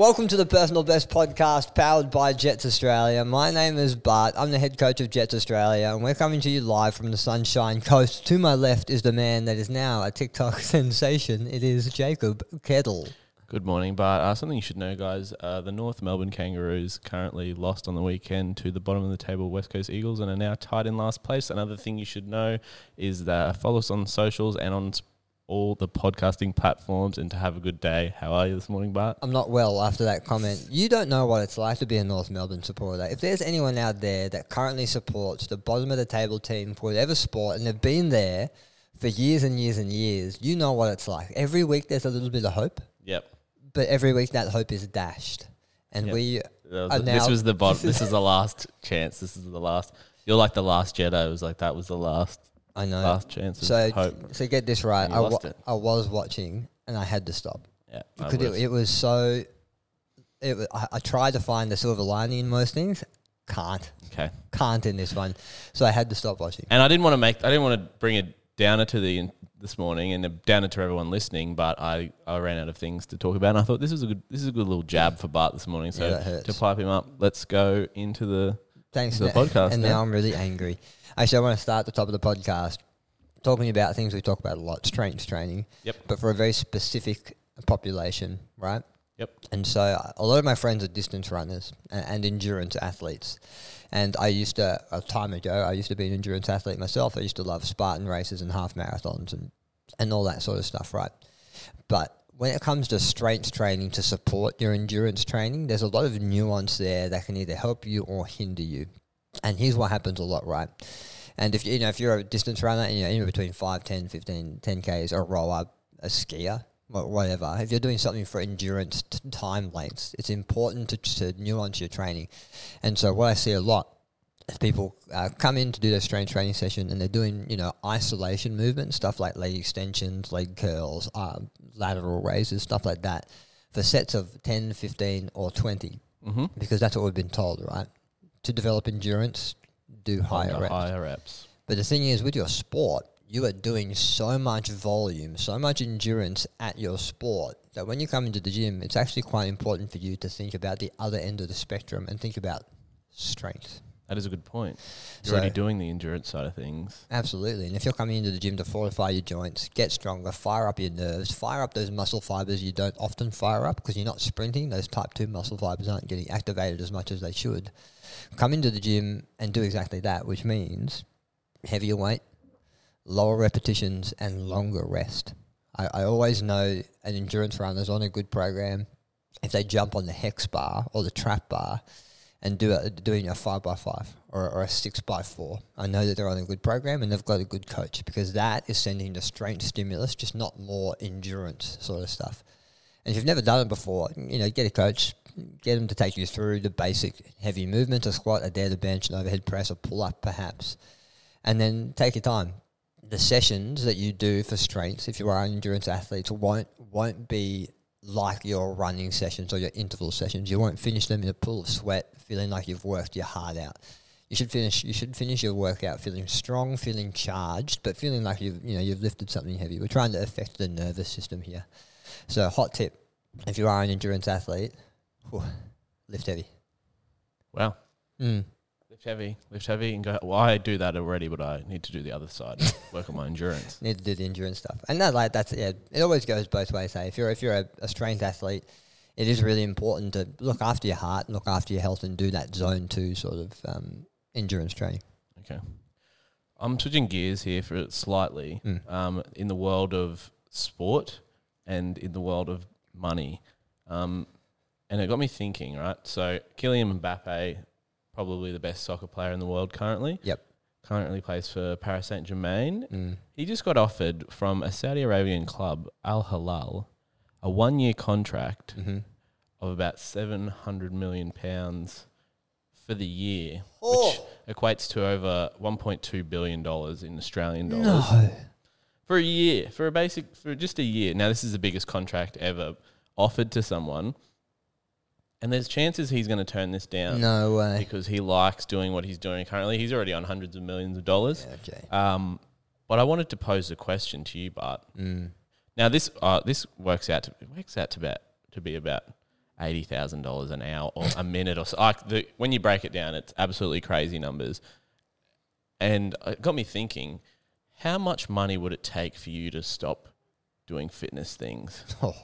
Welcome to the Personal Best podcast powered by Jetts Australia. My name is Bart. I'm the head coach of Jetts Australia, and we're coming to you live from the Sunshine Coast. To my left is the man that is now a TikTok sensation. It is Jacob Kettle. Good morning, Bart. Uh, something you should know, guys. Uh, the North Melbourne Kangaroos currently lost on the weekend to the bottom of the table West Coast Eagles and are now tied in last place. Another thing you should know is that follow us on socials and on all the podcasting platforms and to have a good day. How are you this morning, Bart? I'm not well after that comment. You don't know what it's like to be a North Melbourne supporter. If there's anyone out there that currently supports the bottom of the table team for whatever sport and they've been there for years and years and years, you know what it's like. Every week there's a little bit of hope, Yep. but every week that hope is dashed. And Yep. we was are the- now- this was the bottom. this is the last chance. This is the last. You're like the last Jedi. It was like that was the last I know. last chance of so, hope. so get this right. You I, lost wa- it. I was watching and I had to stop Yeah, I because it, was. it was so. It, wa- I, I tried to find the silver lining in most things. Can't. okay. Can't in this one. So I had to stop watching. And I didn't want to make. I didn't want to bring a downer to the this morning and a downer to everyone listening. But I, I ran out of things to talk about. And I thought this is a good. This is a good little jab for Bart this morning. So Yeah, that hurts. to pipe him up, let's go into the. Thanks the podcast And now. now I'm really angry. Actually, I want to start at the top of the podcast talking about things we talk about a lot strength training. Yep. But for a very specific population, right? Yep. And so a lot of my friends are distance runners and, and endurance athletes. And I used to, a time ago, I used to be an endurance athlete myself. I used to love Spartan races and half marathons and, and all that sort of stuff, right? But when it comes to strength training to support your endurance training, there's a lot of nuance there that can either help you or hinder you. And here's what happens a lot, right? And if you know if you're a distance runner, and, you know, in between 5, 10, 15, 10 Ks, a rower, a skier, whatever, if you're doing something for endurance t- time lengths, it's important to, to nuance your training. And so what I see a lot is people uh, come in to do their strength training session and they're doing, you know, isolation movements, stuff like leg extensions, leg curls, um, lateral raises, stuff like that, for sets of 10, 15, or 20, Mm-hmm. because that's what we've been told, right? To develop endurance, do higher reps. Higher reps. But the thing is, with your sport, you are doing so much volume, so much endurance at your sport that when you come into the gym, it's actually quite important for you to think about the other end of the spectrum and think about strength. That is a good point. You're So- already doing the endurance side of things. Absolutely. And if you're coming into the gym to fortify your joints, get stronger, fire up your nerves, fire up those muscle fibers you don't often fire up because you're not sprinting, those type 2 muscle fibers aren't getting activated as much as they should. Come into the gym and do exactly that, which means heavier weight, lower repetitions, and longer rest. I, I always know an endurance runner's on a good program if they jump on the hex bar or the trap bar and do doing a five by five or, or a six by four. I know that they're on a good program and they've got a good coach because that is sending the strength stimulus, just not more endurance sort of stuff. And if you've never done it before, you know, get a coach, get them to take you through the basic heavy movements, a squat, a dead, a bench, an overhead press, a pull up perhaps, and then take your time. The sessions that you do for strength, if you are an endurance athlete, won't won't be like your running sessions or your interval sessions. You won't finish them in a pool of sweat, feeling like you've worked your heart out. You should finish. You should finish your workout feeling strong, feeling charged, but feeling like you've you know you've lifted something heavy. We're trying to affect the nervous system here. So, hot tip: if you are an endurance athlete, whew, lift heavy. Wow. Mm. Lift heavy, lift heavy, and go. Well, I do that already, but I need to do the other side. work on my endurance. Need to do the endurance stuff, and that like that's yeah. It always goes both ways. Hey, if you're if you're a, a strength athlete, it is really important to look after your heart, and look after your health, and do that zone two sort of um, endurance training. Okay. I'm switching gears here for it slightly. Mm. Um, in the world of sport and in the world of money, um, and it got me thinking. Right, so Kylian Mbappe, probably the best soccer player in the world currently. Yep. Currently plays for Paris Saint Germain. Mm. He just got offered from a Saudi Arabian club, Al Hilal, a one-year contract Mm-hmm. of about seven hundred million pounds for the year, Oh. which equates to over one point two billion dollars in Australian dollars No. for a year, for a basic, for just a year. Now this is the biggest contract ever offered to someone, and there's chances he's going to turn this down No way. because he likes doing what he's doing currently. He's already on hundreds of millions of dollars. Okay. Um, but I wanted to pose a question to you, Bart. Mm. Now this uh, this works out to works out to about to be about eighty thousand dollars an hour or a minute or so. Like the, when you break it down, it's absolutely crazy numbers. And it got me thinking, how much money would it take for you to stop doing fitness things? Oh.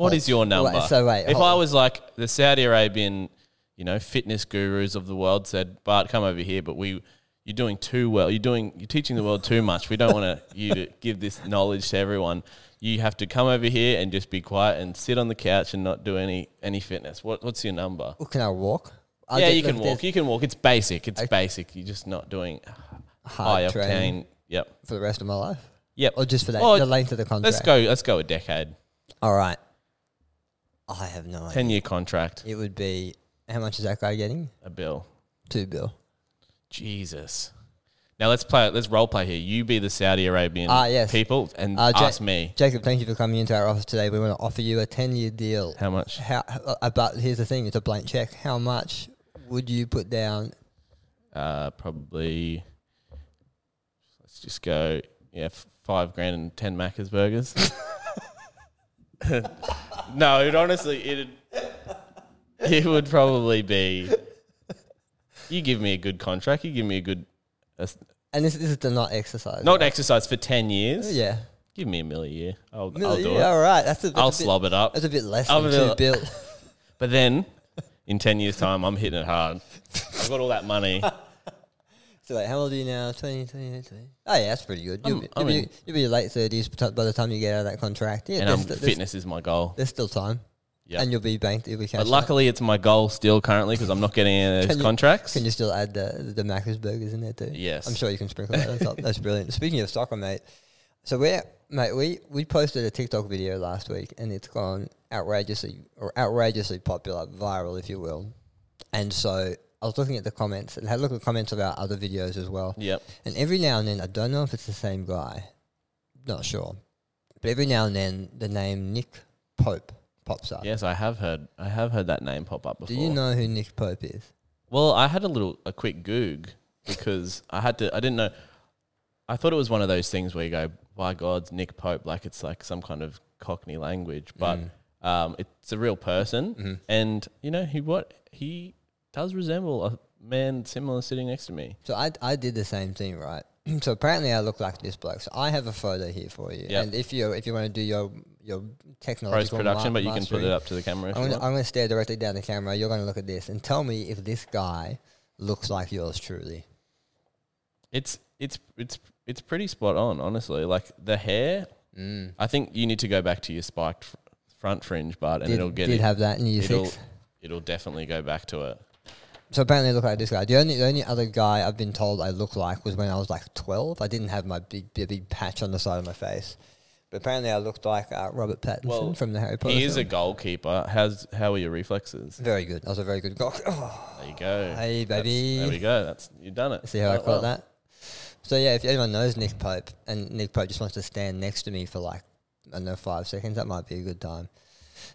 What is your number? Wait, so wait, if hold- I was like the Saudi Arabian, you know, fitness gurus of the world said, "Bart, come over here," but we, you're doing too well. You're doing, you're teaching the world too much. We don't want to you to give this knowledge to everyone. You have to come over here and just be quiet and sit on the couch and not do any any fitness. What what's your number? Well, Can I walk? I yeah, you can walk. You can walk. It's basic. It's basic. You're just not doing high training octane. Yep. for the rest of my life, Yep. or just for that Oh, the length of the contract. Let's go. Let's go a decade. All right. I have no idea. Ten year contract. It would be how much is that guy getting? A bill. Two bill. Jesus. Now let's play. Let's role play here. You be the Saudi Arabian Ah, yes. people and Uh, Ja- ask me Jacob, thank you for coming into our office today. We want to offer you a ten year deal. how much. How? Uh, but here's the thing: it's a blank check. How much would you put down? Uh, probably. Let's just go. Yeah, f- five grand and ten Macca's burgers. no, it honestly it it would probably be. You give me a good contract. You give me a good, a s- And this, this is to not exercise. not exercise for ten years. Yeah. Give me a mill a year. I'll, I'll do yeah, it. All right. That's a, that's I'll a bit, slob it up. That's a bit less I'll than be two bill. But then, in ten years' time, I'm hitting it hard. I've got all that money. So wait, how old are you now? 20, 20, 20. Oh yeah, that's pretty good. You'll, I'm- be, you'll, be, you'll be late thirties by the time you get out of that contract. Yeah, and um, there's, fitness is my goal. there's still time, Yeah. and you'll be banked. You'll be But out. luckily, it's my goal still currently because I'm not getting any of Can those you- contracts. Can you still add the the Macca's burgers in there too? Yes. I'm sure you can sprinkle that on top. That's brilliant. Speaking of soccer, mate. So we're mate, we we posted a TikTok video last week, and it's gone outrageously or outrageously popular, viral, if you will. And so I was looking at the comments and had a look at the comments of our other videos as well. Yep. And every now and then, I don't know if it's the same guy, not sure, but every now and then the name Nick Pope pops up. Yes, I have heard. I have heard that name pop up before. Do you know who Nick Pope is? Well, I had a little a quick goog because I had to. I didn't know. I thought it was one of those things where you go, "By God's Nick Pope," like it's like some kind of Cockney language, but Mm. um, it's a real person, Mm-hmm. and you know he what he does resemble a man similar sitting next to me. So I, I did the same thing, right? so apparently I look like this bloke. So I have a photo here for you. Yep. And if you if you want to do your your technological Post production, ma- but you can put it up to the camera. I'm. I'm gonna stare directly down the camera. You're gonna look at this and tell me if this guy looks like yours truly. It's it's it's it's pretty spot on, honestly. Like the hair, Mm. I think you need to go back to your spiked fr- front fringe, but and Did, it'll get did it, have that in year it'll it'll definitely go back to it. So apparently I look like this guy. The only the only other guy I've been told I look like was when I was like twelve. I didn't have my big big, big patch on the side of my face. But apparently I looked like uh, Robert Pattinson Well, from the Harry Potter. He is a film. goalkeeper. How's how are your reflexes? very good. I was a very good goal. Oh, There you go. Hey, That's- baby. there we go. That's you've done it. see how I caught well. that? So yeah, if anyone knows Nick Pope and Nick Pope just wants to stand next to me for like I don't know five seconds, that might be a good time.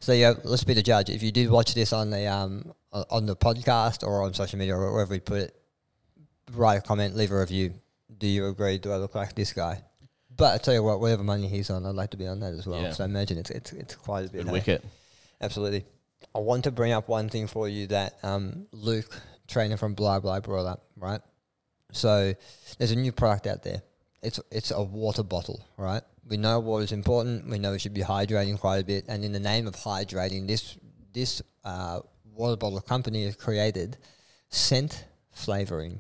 So yeah, let's be the judge. If you did watch this on the um on the podcast or on social media or wherever we put it, write a comment, leave a review. Do you agree? Do I look like this guy? But I tell you what, whatever money he's on, I'd like to be on that as well. Yeah. So I imagine it's it's it's quite a bit. Good hey? wicket. Absolutely. I want to bring up one thing for you that um, Luke, trainer from Blah Blah, brought up, right? So there's a new product out there. It's it's a water bottle, right? We know water is important. We know we should be hydrating quite a bit. And in the name of hydrating, this this uh, water bottle company has created scent flavoring.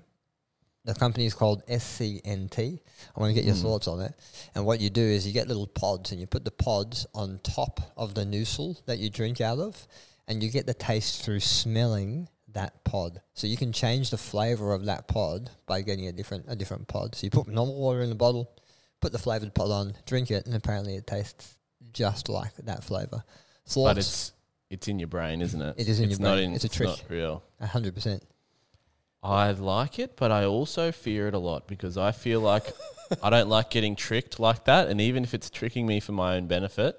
The company is called SCNT. I want to get your Mm. thoughts on it. And what you do is you get little pods and you put the pods on top of the noozle that you drink out of, and you get the taste through smelling that pod. So you can change the flavor of that pod by getting a different a different pod. So you put normal water in the bottle, put the flavored pod on, drink it, and apparently it tastes just like that flavor. Thoughts? But it's it's in your brain, isn't it? It is in it's your not brain. in- It's a trick. not real. A hundred percent. I like it, but I also fear it a lot because I feel like I don't like getting tricked like that. And even if it's tricking me for my own benefit,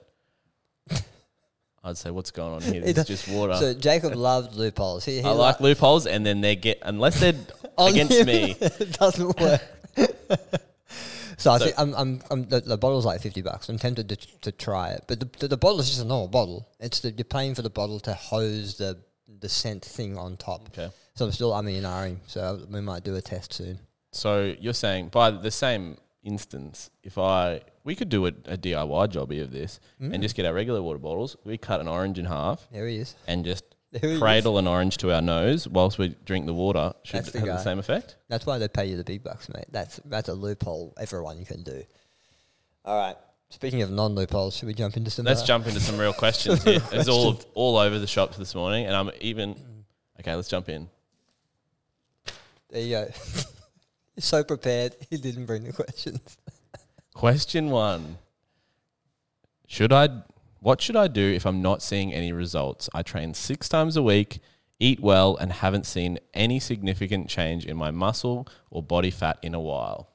I'd say, what's going on here? It- It's just water. So Jacob loved loopholes. He, he I like loopholes, and then they get unless they're against me. it doesn't work. So I So- think I'm, I'm, I'm the, the bottle's like fifty bucks. I'm tempted to, to try it, but the, the, the bottle is just a normal bottle. It's the, you're paying for the bottle to hose the the scent thing on top. Okay. So I'm still and ahhing. So we might do a test soon. So you're saying by the same instance, if I we could do a, a DIY jobby of this Mm. and just get our regular water bottles, we cut an orange in half There he is. and just There he is. Cradle an orange to our nose whilst we drink the water. Should That's the have guy. the same effect. That's why they pay you the big bucks, mate. That's that's a loophole everyone can do. All right. Speaking of non loopholes, should we jump into some? Let's uh, jump into some real questions here. It's all all over the shops this morning, and I'm even okay. Let's jump in. There you go. So prepared. He didn't bring the questions. Question one: Should I? What should I do if I'm not seeing any results? I train six times a week, eat well, and haven't seen any significant change in my muscle or body fat in a while.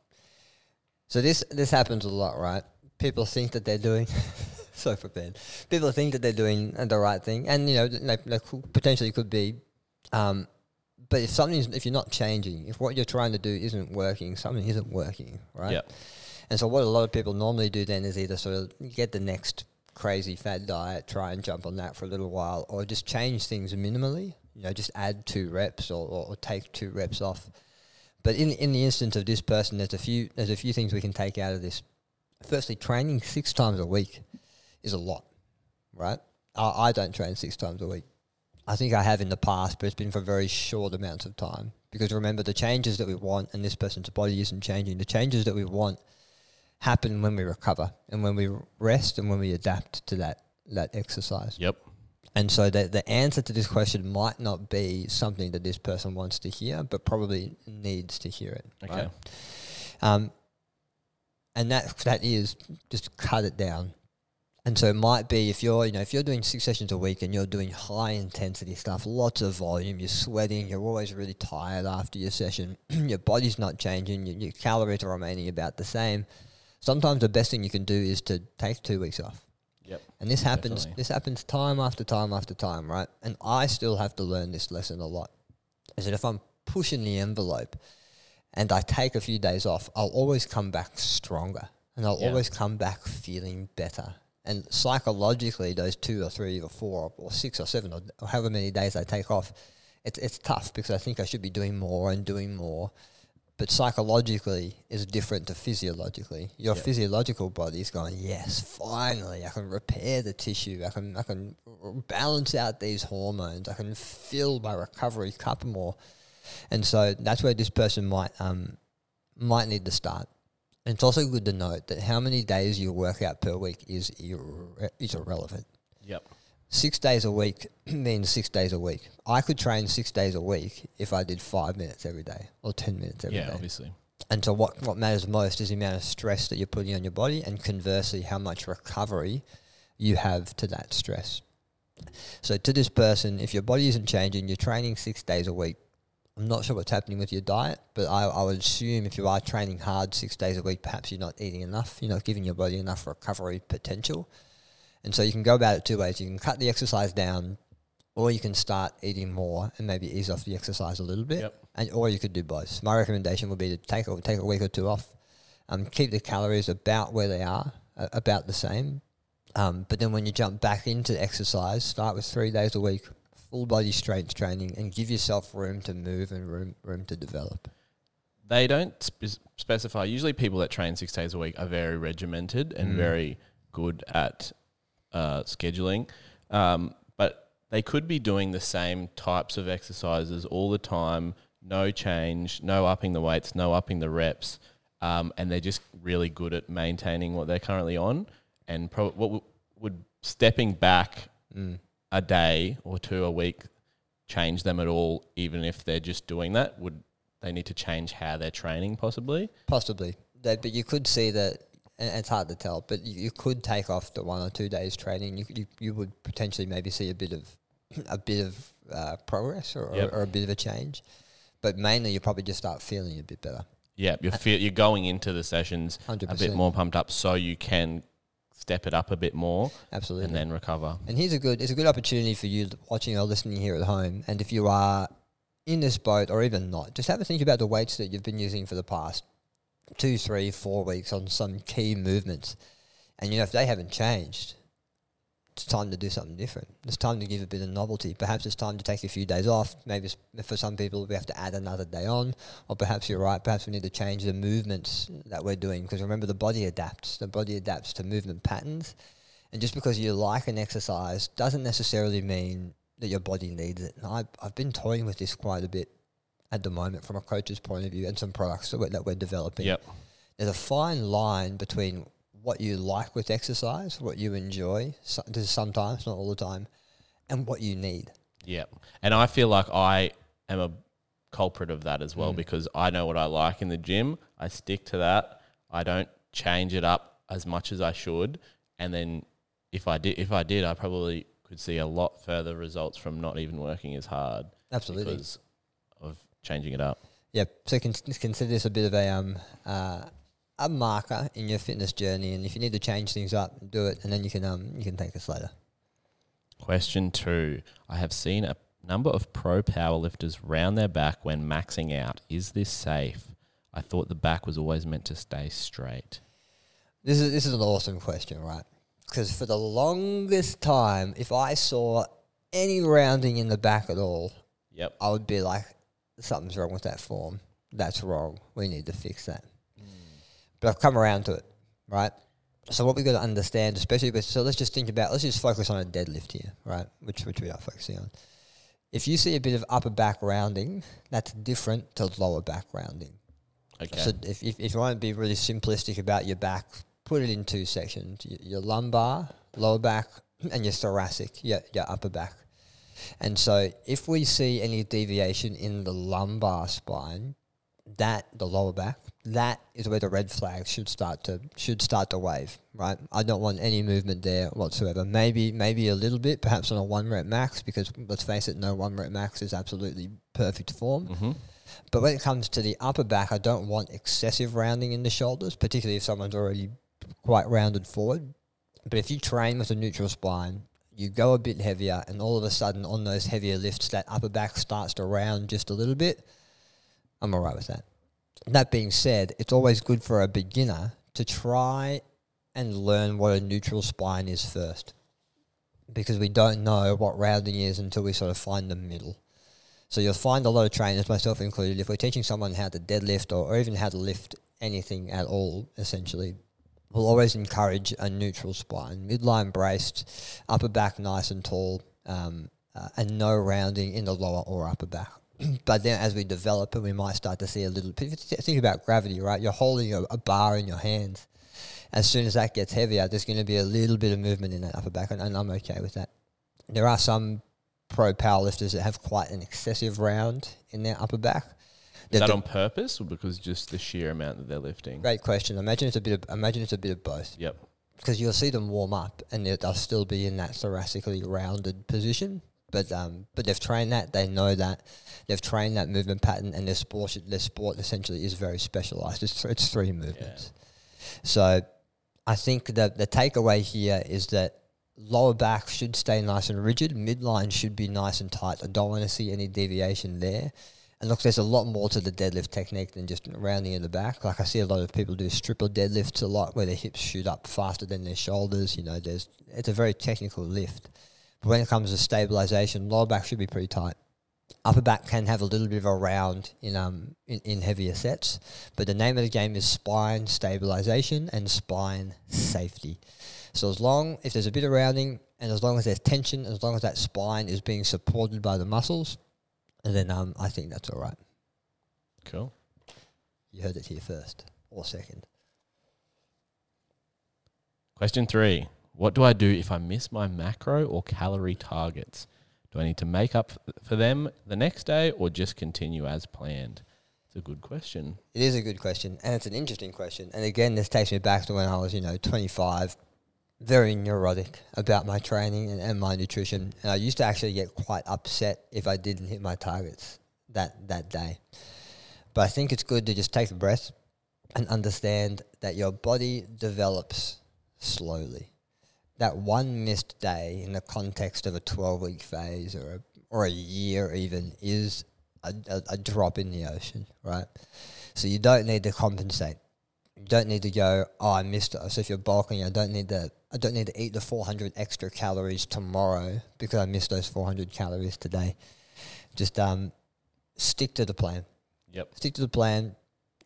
So this this happens a lot, right? People think that they're doing so prepared. People think that they're doing the right thing, and you know, they, they could, potentially could be. Um, but if something's if you're not changing, if what you're trying to do isn't working, something isn't working, right? Yeah. And so what a lot of people normally do then is either sort of get the next crazy fad diet, try and jump on that for a little while, or just change things minimally. You know, just add two reps or, or, or take two reps off. But in in the instance of this person, there's a few there's a few things we can take out of this. Firstly, training six times a week is a lot, right? I, I don't train six times a week. I think I have in the past, but it's been for very short amounts of time. Because remember, the changes that we want, and this person's body isn't changing. The changes that we want happen when we recover and when we rest and when we adapt to that that exercise. Yep. And so the the answer to this question might not be something that this person wants to hear, but probably needs to hear it. Okay. Right? Um, and that that is just cut it down. And so it might be if you're you know if you're doing six sessions a week and you're doing high intensity stuff, lots of volume, you're sweating, you're always really tired after your session, your body's not changing, your, your calories are remaining about the same. Sometimes the best thing you can do is to take two weeks off. Yep. And this happens. Definitely. This happens time after time after time, right? And I still have to learn this lesson a lot. Is that if I'm pushing the envelope and I take a few days off, I'll always come back stronger, and I'll Yeah. always come back feeling better. And psychologically, those two or three or four or six or seven or, or however many days I take off, it's it's tough because I think I should be doing more and doing more. But psychologically is different to physiologically. Your Yeah. physiological body is going, yes, finally, I can repair the tissue. I can I can balance out these hormones. I can fill my recovery cup more. And so that's where this person might um might need to start. And it's also good to note that how many days you work out per week is irre- is irrelevant Yep. Six days a week means six days a week. I could train six days a week if I did five minutes every day or ten minutes every day. yeah, obviously. And so what, what matters most is the amount of stress that you're putting on your body and conversely how much recovery you have to that stress. So to this person, if your body isn't changing, you're training six days a week. I'm not sure what's happening with your diet, but I, I would assume if you are training hard six days a week, perhaps you're not eating enough. You're not giving your body enough recovery potential. And so you can go about it two ways. You can cut the exercise down, or you can start eating more and maybe ease off the exercise a little bit. Yep. And or you could do both. My recommendation would be to take a, take a week or two off, um, keep the calories about where they are, uh, about the same. Um, but then when you jump back into exercise, start with three days a week, full body strength training, and give yourself room to move and room room to develop. They don't spe- specify. Usually, people that train six days a week are very regimented and Mm. very good at uh, scheduling. Um, but they could be doing the same types of exercises all the time, no change, no upping the weights, no upping the reps, um, and they're just really good at maintaining what they're currently on. And pro- what w- would stepping back Mm. a day or two a week change them at all, even if they're just doing that? Would they need to change how they're training possibly? Possibly, that, but you could see that, and it's hard to tell. But you, you could take off the one or two days training. You, you you would potentially maybe see a bit of a bit of uh, progress or, Yep. or, or a bit of a change. But mainly, you probably just start feeling a bit better. Yeah, you're feel, you're going into the sessions Hundred a bit more pumped up, so you can step it up a bit more absolutely. and then recover. And here's a good it's a good opportunity for you watching or listening here at home. And if you are in this boat or even not, just have a think about the weights that you've been using for the past two, three, four weeks on some key movements. And you know, if they haven't changed, it's time to do something different. It's time to give a bit of novelty. Perhaps it's time to take a few days off. Maybe for some people we have to add another day on, or perhaps you're right. Perhaps we need to change the movements that we're doing because remember the body adapts. The body adapts to movement patterns, and just because you like an exercise doesn't necessarily mean that your body needs it. And I, I've been toying with this quite a bit at the moment from a coach's point of view and some products that we're, that we're developing. Yep. There's a fine line between what you like with exercise, what you enjoy, so, sometimes, not all the time, and what you need. Yep. And I feel like I am a culprit of that as well Mm. because I know what I like in the gym. I stick to that. I don't change it up as much as I should. And then if I did, if I did, I probably could see a lot further results from not even working as hard Absolutely. because of changing it up. Yeah, So con- consider this a bit of a um uh, a marker in your fitness journey, and if you need to change things up, do it, and then you can um you can take us later. Question two. I have seen a number of pro powerlifters round their back when maxing out. Is this safe? I thought the back was always meant to stay straight. This is this is an awesome question, right? Because for the longest time, if I saw any rounding in the back at all, Yep. I would be like, something's wrong with that form. That's wrong. We need to fix that. Mm. But I've come around to it, right? So what we've got to understand, especially with, so let's just think about, let's just focus on a deadlift here, right? Which, which we are focusing on. If you see a bit of upper back rounding, that's different to lower back rounding. Okay. So if, if, if you want to be really simplistic about your back, put it in two sections: your, your lumbar, lower back, and your thoracic, your, your upper back. And so if we see any deviation in the lumbar spine, that the lower back, that is where the red flag should start to should start to wave, right? I don't want any movement there whatsoever. Maybe maybe a little bit, perhaps on a one rep max, because let's face it, no one rep max is absolutely perfect form. mm-hmm. But when it comes to the upper back, I don't want excessive rounding in the shoulders, particularly if someone's already quite rounded forward. But if you train with a neutral spine, you go a bit heavier, and all of a sudden, on those heavier lifts, that upper back starts to round just a little bit. I'm all right with that. That being said, it's always good for a beginner to try and learn what a neutral spine is first. Because we don't know what rounding is until we sort of find the middle. So you'll find a lot of trainers, myself included, if we're teaching someone how to deadlift or, or even how to lift anything at all, essentially, we'll always encourage a neutral spine, midline braced, upper back nice and tall, um, uh, and no rounding in the lower or upper back. but then as we develop and we might start to see a little. you Think about gravity, right? You're holding a, a bar in your hands. As soon as that gets heavier, there's going to be a little bit of movement in that upper back, and, and I'm okay with that. There are some pro powerlifters that have quite an excessive round in their upper back. Is that on purpose or because just the sheer amount that they're lifting? Great question. Imagine it's a bit. Of, imagine it's a bit of both. Yep. because you'll see them warm up and they'll, still be in that thoracically rounded position. But um, but they've trained that. They know that. They've trained that movement pattern, and their sport their sport essentially is very specialized. It's it's three movements. So I think that the takeaway here is that lower back should stay nice and rigid. Midline should be nice and tight. I don't want to see any deviation there. And look, there's a lot more to the deadlift technique than just rounding in the back. Like I see a lot of people do stripper deadlifts a lot, where their hips shoot up faster than their shoulders. You know, there's it's a very technical lift. But when it comes to stabilization, lower back should be pretty tight. Upper back can have a little bit of a round in um in, in heavier sets, but the name of the game is spine stabilization and spine safety. So as long if there's a bit of rounding and as long as there's tension, as long as that spine is being supported by the muscles, then um I think that's all right. Cool. You heard it here first or second. Question three. What do I do if I miss my macro or calorie targets? Do I need to make up for them the next day or just continue as planned? It's a good question. It is a good question, and it's an interesting question. And again, this takes me back to when I was, you know, 25, very neurotic about my training and, and my nutrition. And I used to actually get quite upset if I didn't hit my targets that, that day. But I think it's good to just take a breath and understand that your body develops slowly. That one missed day in the context of a 12 week phase or a, or a year even is a, a, a drop in the ocean, right? So you don't need to compensate. You don't need to go. Oh, I missed it. So if you're bulking, I don't need to. I don't need to eat the 400 extra calories tomorrow because I missed those 400 calories today. Just um, stick to the plan. Yep. Stick to the plan.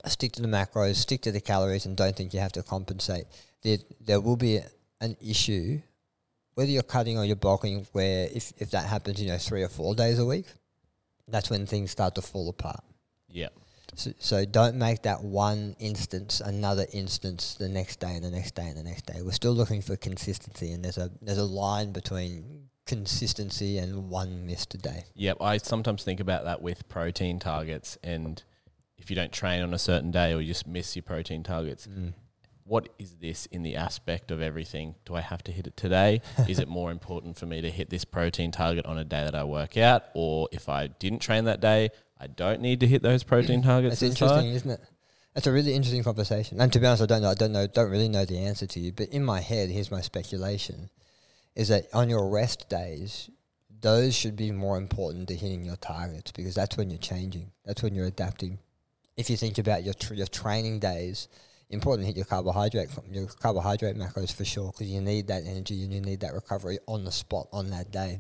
Stick to the macros. Stick to the calories, and don't think you have to compensate. There, there will be an issue whether you're cutting or you're bulking. Where if if that happens, you know, three or four days a week, that's when things start to fall apart. Yep. So, so don't make that one instance another instance the next day and the next day and the next day. We're still looking for consistency, and there's a there's a line between consistency and one missed day. Yep. I sometimes think about that with protein targets, and if you don't train on a certain day or you just miss your protein targets, mm. what is this in the aspect of everything? Do I have to hit it today? is it more important for me to hit this protein target on a day that I work out, or if I didn't train that day, I don't need to hit those protein targets? High? interesting, isn't it? That's a really interesting conversation. And to be honest, I don't know. I don't know. Don't really know the answer to you. But in my head, here's my speculation: is that on your rest days, those should be more important to hitting your targets because that's when you're changing. That's when you're adapting. If you think about your tr- your training days, important to hit your carbohydrate your carbohydrate macros for sure because you need that energy and you need that recovery on the spot on that day.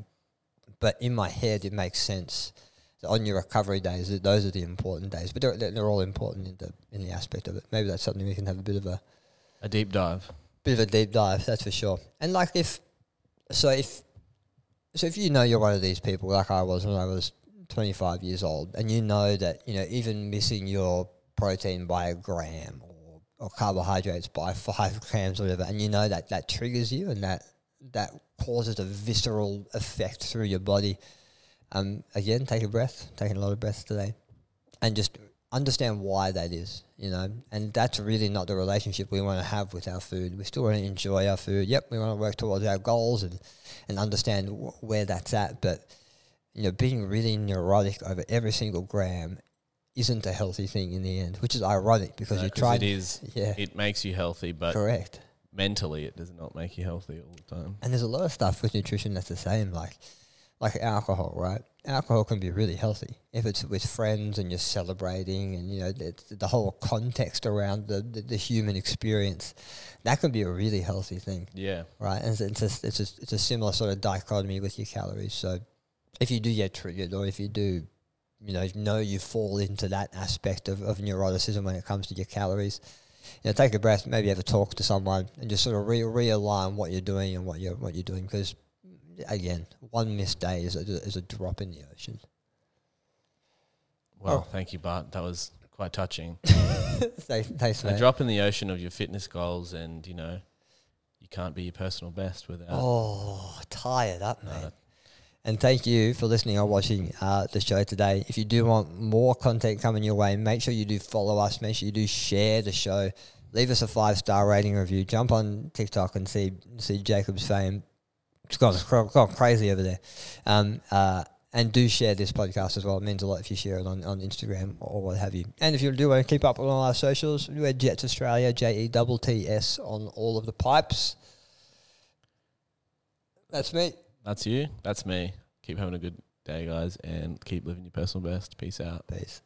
But in my head, it makes sense on your recovery days, those are the important days. But they're, they're all important in the in the aspect of it. Maybe that's something we can have a bit of a A deep dive. bit of a deep dive. That's for sure. And like if so, if so, if you know you're one of these people like I was when I was 25 years old, and you know that you know even missing your protein by a gram or, or carbohydrates by five grams or whatever, and you know that that triggers you and that that causes a visceral effect through your body. Um, again, take a breath. Taking a lot of breaths today, and just understand why that is. You know, and that's really not the relationship we want to have with our food. We still want to enjoy our food. Yep, we want to work towards our goals and and understand wh- where that's at. But you know, being really neurotic over every single gram isn't a healthy thing in the end, which is ironic because No, you tried. It is. yeah, It makes you healthy, but correct. mentally, it does not make you healthy all the time. And there's a lot of stuff with nutrition that's the same, like like alcohol, right? Alcohol can be really healthy if it's with friends and you're celebrating, and you know the, the whole context around the, the, the human experience. That can be a really healthy thing, Yeah. right? And it's it's a, it's a, it's a similar sort of dichotomy with your calories. So if you do get triggered, or if you do, you know, know you fall into that aspect of, of neuroticism when it comes to your calories, you know, take a breath, maybe have a talk to someone, and just sort of re- realign what you're doing and what you're what you're doing. Because again, one missed day is a, is a drop in the ocean. Well, Oh. thank you, Bart. That was quite touching. Thanks, thanks, a mate. drop in the ocean of your fitness goals, and you know, you can't be your personal best without. Oh, tired up, No, mate. that- And thank you for listening or watching uh, the show today. If you do want more content coming your way, make sure you do follow us. Make sure you do share the show. Leave us a five star rating review. Jump on TikTok and see see Jacob's fame. It's gone, gone gone crazy over there. Um, uh, and do share this podcast as well. It means a lot if you share it on, on Instagram or what have you. And if you do want to keep up on all our socials, we're Jetts Australia, J E T T S on all of the pipes. That's me. That's you. That's me. Keep having a good day, guys, and keep living your personal best. Peace out. Peace.